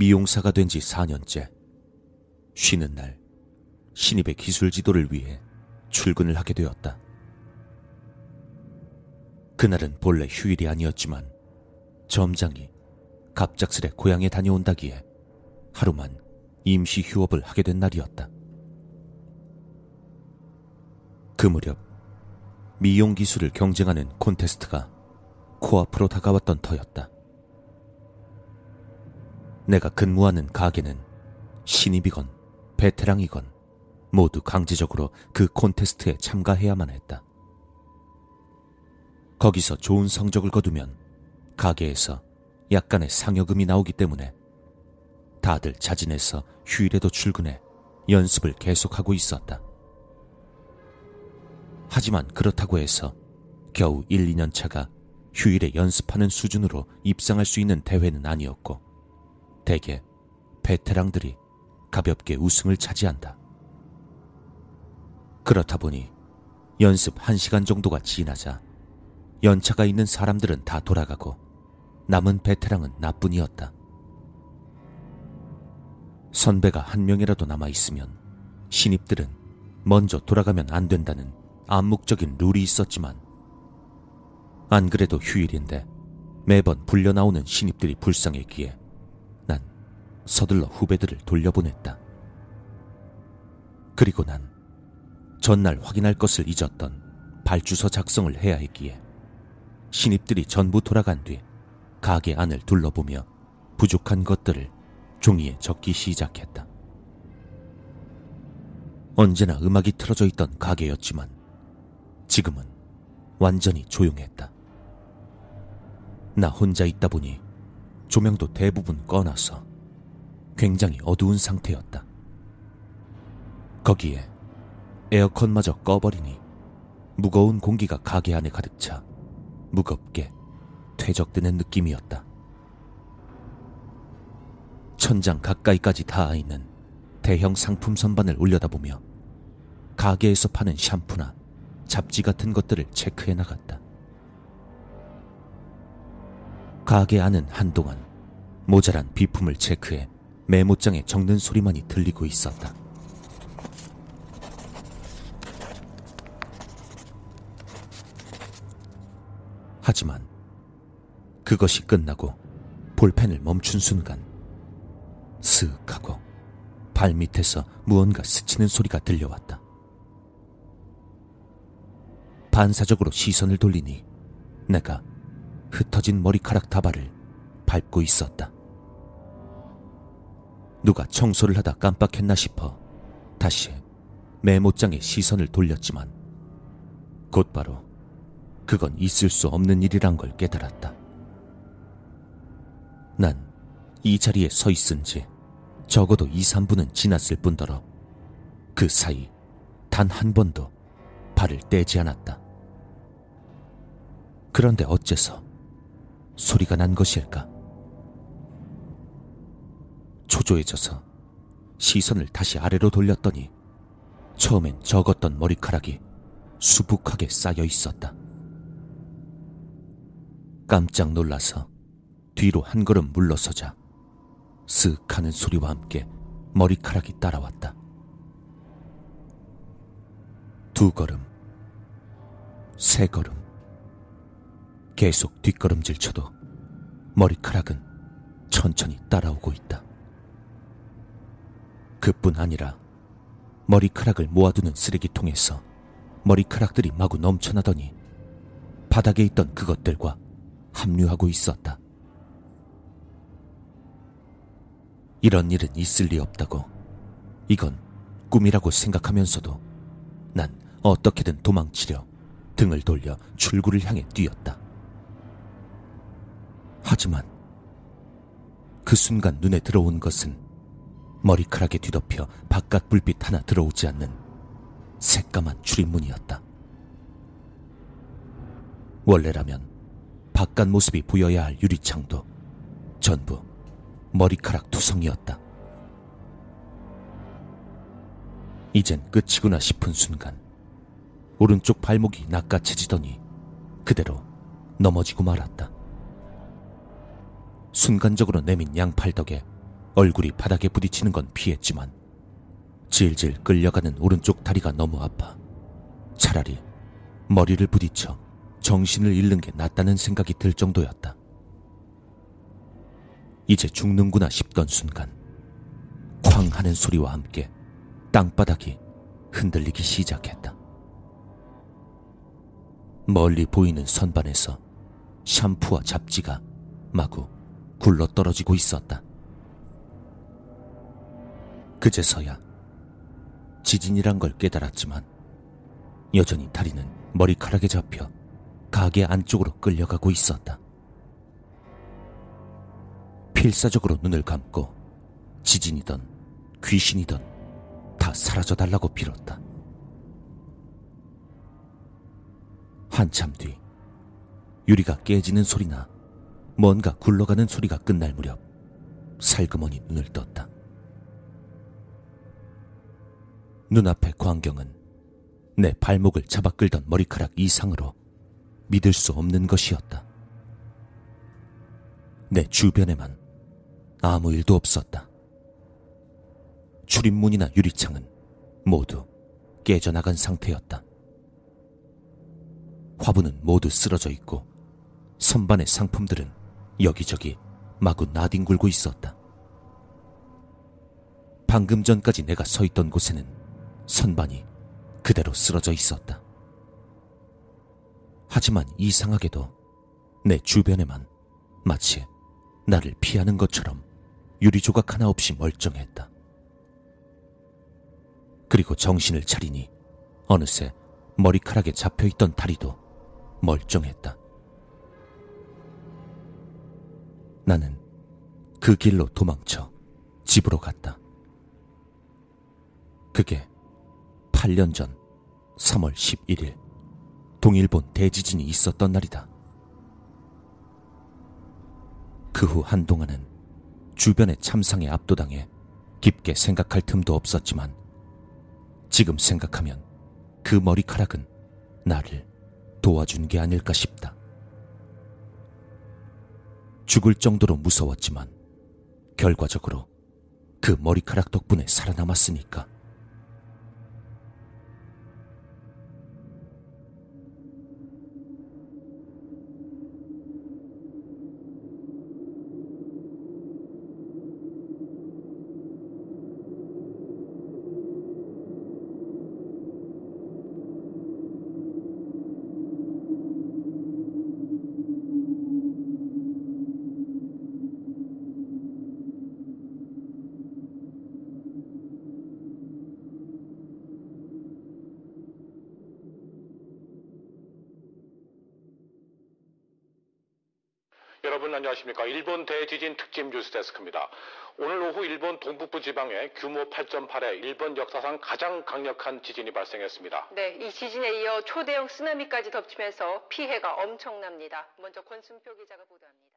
미용사가 된 지 4년째. 쉬는 날 신입의 기술 지도를 위해 출근을 하게 되었다. 그날은 본래 휴일이 아니었지만 점장이 갑작스레 고향에 다녀온다기에 하루만 임시 휴업을 하게 된 날이었다. 그 무렵 미용 기술을 경쟁하는 콘테스트가 코앞으로 다가왔던 터였다. 내가 근무하는 가게는 신입이건 베테랑이건 모두 강제적으로 그 콘테스트에 참가해야만 했다. 거기서 좋은 성적을 거두면 가게에서 약간의 상여금이 나오기 때문에 다들 자진해서 휴일에도 출근해 연습을 계속하고 있었다. 하지만 그렇다고 해서 겨우 1, 2년 차가 휴일에 연습하는 수준으로 입상할 수 있는 대회는 아니었고, 대개 베테랑들이 가볍게 우승을 차지한다. 그렇다 보니 연습 1시간 정도가 지나자 연차가 있는 사람들은 다 돌아가고 남은 베테랑은 나뿐이었다. 선배가 한 명이라도 남아 있으면 신입들은 먼저 돌아가면 안 된다는 암묵적인 룰이 있었지만 안 그래도 휴일인데 매번 불려 나오는 신입들이 불쌍했기에 난 서둘러 후배들을 돌려보냈다. 그리고 난 전날 확인할 것을 잊었던 발주서 작성을 해야 했기에 신입들이 전부 돌아간 뒤 가게 안을 둘러보며 부족한 것들을 종이에 적기 시작했다. 언제나 음악이 틀어져 있던 가게였지만 지금은 완전히 조용했다. 나 혼자 있다 보니 조명도 대부분 꺼놔서 굉장히 어두운 상태였다. 거기에 에어컨마저 꺼버리니 무거운 공기가 가게 안에 가득 차 무겁게 퇴적되는 느낌이었다. 천장 가까이까지 닿아 있는 대형 상품 선반을 올려다보며 가게에서 파는 샴푸나 잡지 같은 것들을 체크해 나갔다. 가게 안은 한동안 모자란 비품을 체크해 메모장에 적는 소리만이 들리고 있었다. 하지만 그것이 끝나고 볼펜을 멈춘 순간 슥 하고 발밑에서 무언가 스치는 소리가 들려왔다. 반사적으로 시선을 돌리니 내가 흩어진 머리카락 다발을 밟고 있었다. 누가 청소를 하다 깜빡했나 싶어 다시 메모장에 시선을 돌렸지만 곧바로 그건 있을 수 없는 일이란 걸 깨달았다. 난 이 자리에 서 있은 지 적어도 2, 3분은 지났을 뿐더러 그 사이 단 한 번도 발을 떼지 않았다. 그런데 어째서 소리가 난 것일까? 초조해져서 시선을 다시 아래로 돌렸더니 처음엔 적었던 머리카락이 수북하게 쌓여 있었다. 깜짝 놀라서 뒤로 한 걸음 물러서자 쓱 하는 소리와 함께 머리카락이 따라왔다. 두 걸음, 세 걸음, 계속 뒷걸음질 쳐도 머리카락은 천천히 따라오고 있다. 그뿐 아니라 머리카락을 모아두는 쓰레기통에서 머리카락들이 마구 넘쳐나더니 바닥에 있던 그것들과 합류하고 있었다. 이런 일은 있을 리 없다고. 이건 꿈이라고 생각하면서도 난 어떻게든 도망치려 등을 돌려 출구를 향해 뛰었다. 하지만 그 순간 눈에 들어온 것은 머리카락에 뒤덮여 바깥 불빛 하나 들어오지 않는 새까만 출입문이었다. 원래라면 바깥 모습이 보여야 할 유리창도 전부 머리카락 투성이었다. 이젠 끝이구나 싶은 순간 오른쪽 발목이 낚아채지더니 그대로 넘어지고 말았다. 순간적으로 내민 양팔 덕에 얼굴이 바닥에 부딪히는 건 피했지만 질질 끌려가는 오른쪽 다리가 너무 아파 차라리 머리를 부딪혀 정신을 잃는 게 낫다는 생각이 들 정도였다. 이제 죽는구나 싶던 순간 쾅 하는 소리와 함께 땅바닥이 흔들리기 시작했다. 멀리 보이는 선반에서 샴푸와 잡지가 마구 굴러 떨어지고 있었다. 그제서야 지진이란 걸 깨달았지만 여전히 다리는 머리카락에 잡혀 가게 안쪽으로 끌려가고 있었다. 필사적으로 눈을 감고 지진이던 귀신이던 다 사라져 달라고 빌었다. 한참 뒤 유리가 깨지는 소리나 뭔가 굴러가는 소리가 끝날 무렵 살그머니 눈을 떴다. 눈앞의 광경은 내 발목을 잡아 끌던 머리카락 이상으로 믿을 수 없는 것이었다. 내 주변에만 아무 일도 없었다. 출입문이나 유리창은 모두 깨져나간 상태였다. 화분은 모두 쓰러져 있고 선반의 상품들은 여기저기 마구 나뒹굴고 있었다. 방금 전까지 내가 서 있던 곳에는 선반이 그대로 쓰러져 있었다. 하지만 이상하게도 내 주변에만 마치 나를 피하는 것처럼 유리 조각 하나 없이 멀쩡했다. 그리고 정신을 차리니 어느새 머리카락에 잡혀 있던 다리도 멀쩡했다. 나는 그 길로 도망쳐 집으로 갔다. 그게 8년 전 3월 11일 동일본 대지진이 있었던 날이다. 그 후 한동안은 주변의 참상에 압도당해 깊게 생각할 틈도 없었지만 지금 생각하면 그 머리카락은 나를 도와준 게 아닐까 싶다. 죽을 정도로 무서웠지만 결과적으로 그 머리카락 덕분에 살아남았으니까. 여러분 안녕하십니까. 일본 대지진 특집 뉴스데스크입니다. 오늘 오후 일본 동북부 지방에 규모 8.8의 일본 역사상 가장 강력한 지진이 발생했습니다. 네, 이 지진에 이어 초대형 쓰나미까지 덮치면서 피해가 엄청납니다. 먼저 권순표 기자가 보도합니다.